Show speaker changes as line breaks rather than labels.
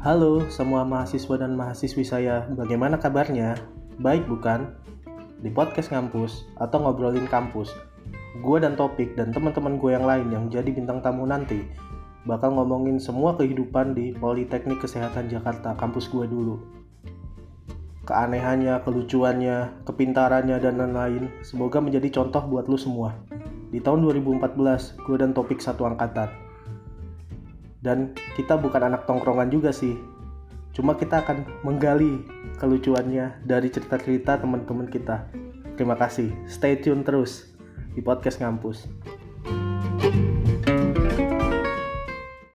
Halo semua mahasiswa dan mahasiswi saya, bagaimana kabarnya? Baik bukan? Di podcast ngampus atau ngobrolin kampus, gue dan Topik dan teman-teman gue yang lain yang jadi bintang tamu nanti bakal ngomongin semua kehidupan di Politeknik Kesehatan Jakarta, kampus gue dulu. Keanehannya, kelucuannya, kepintarannya, dan lain-lain semoga menjadi contoh buat lu semua. Di tahun 2014, gue dan Topik satu angkatan dan kita bukan anak tongkrongan juga sih. Cuma kita akan menggali kelucuannya dari cerita-cerita teman-teman kita. Terima kasih. Stay tune terus di podcast ngampus. thank you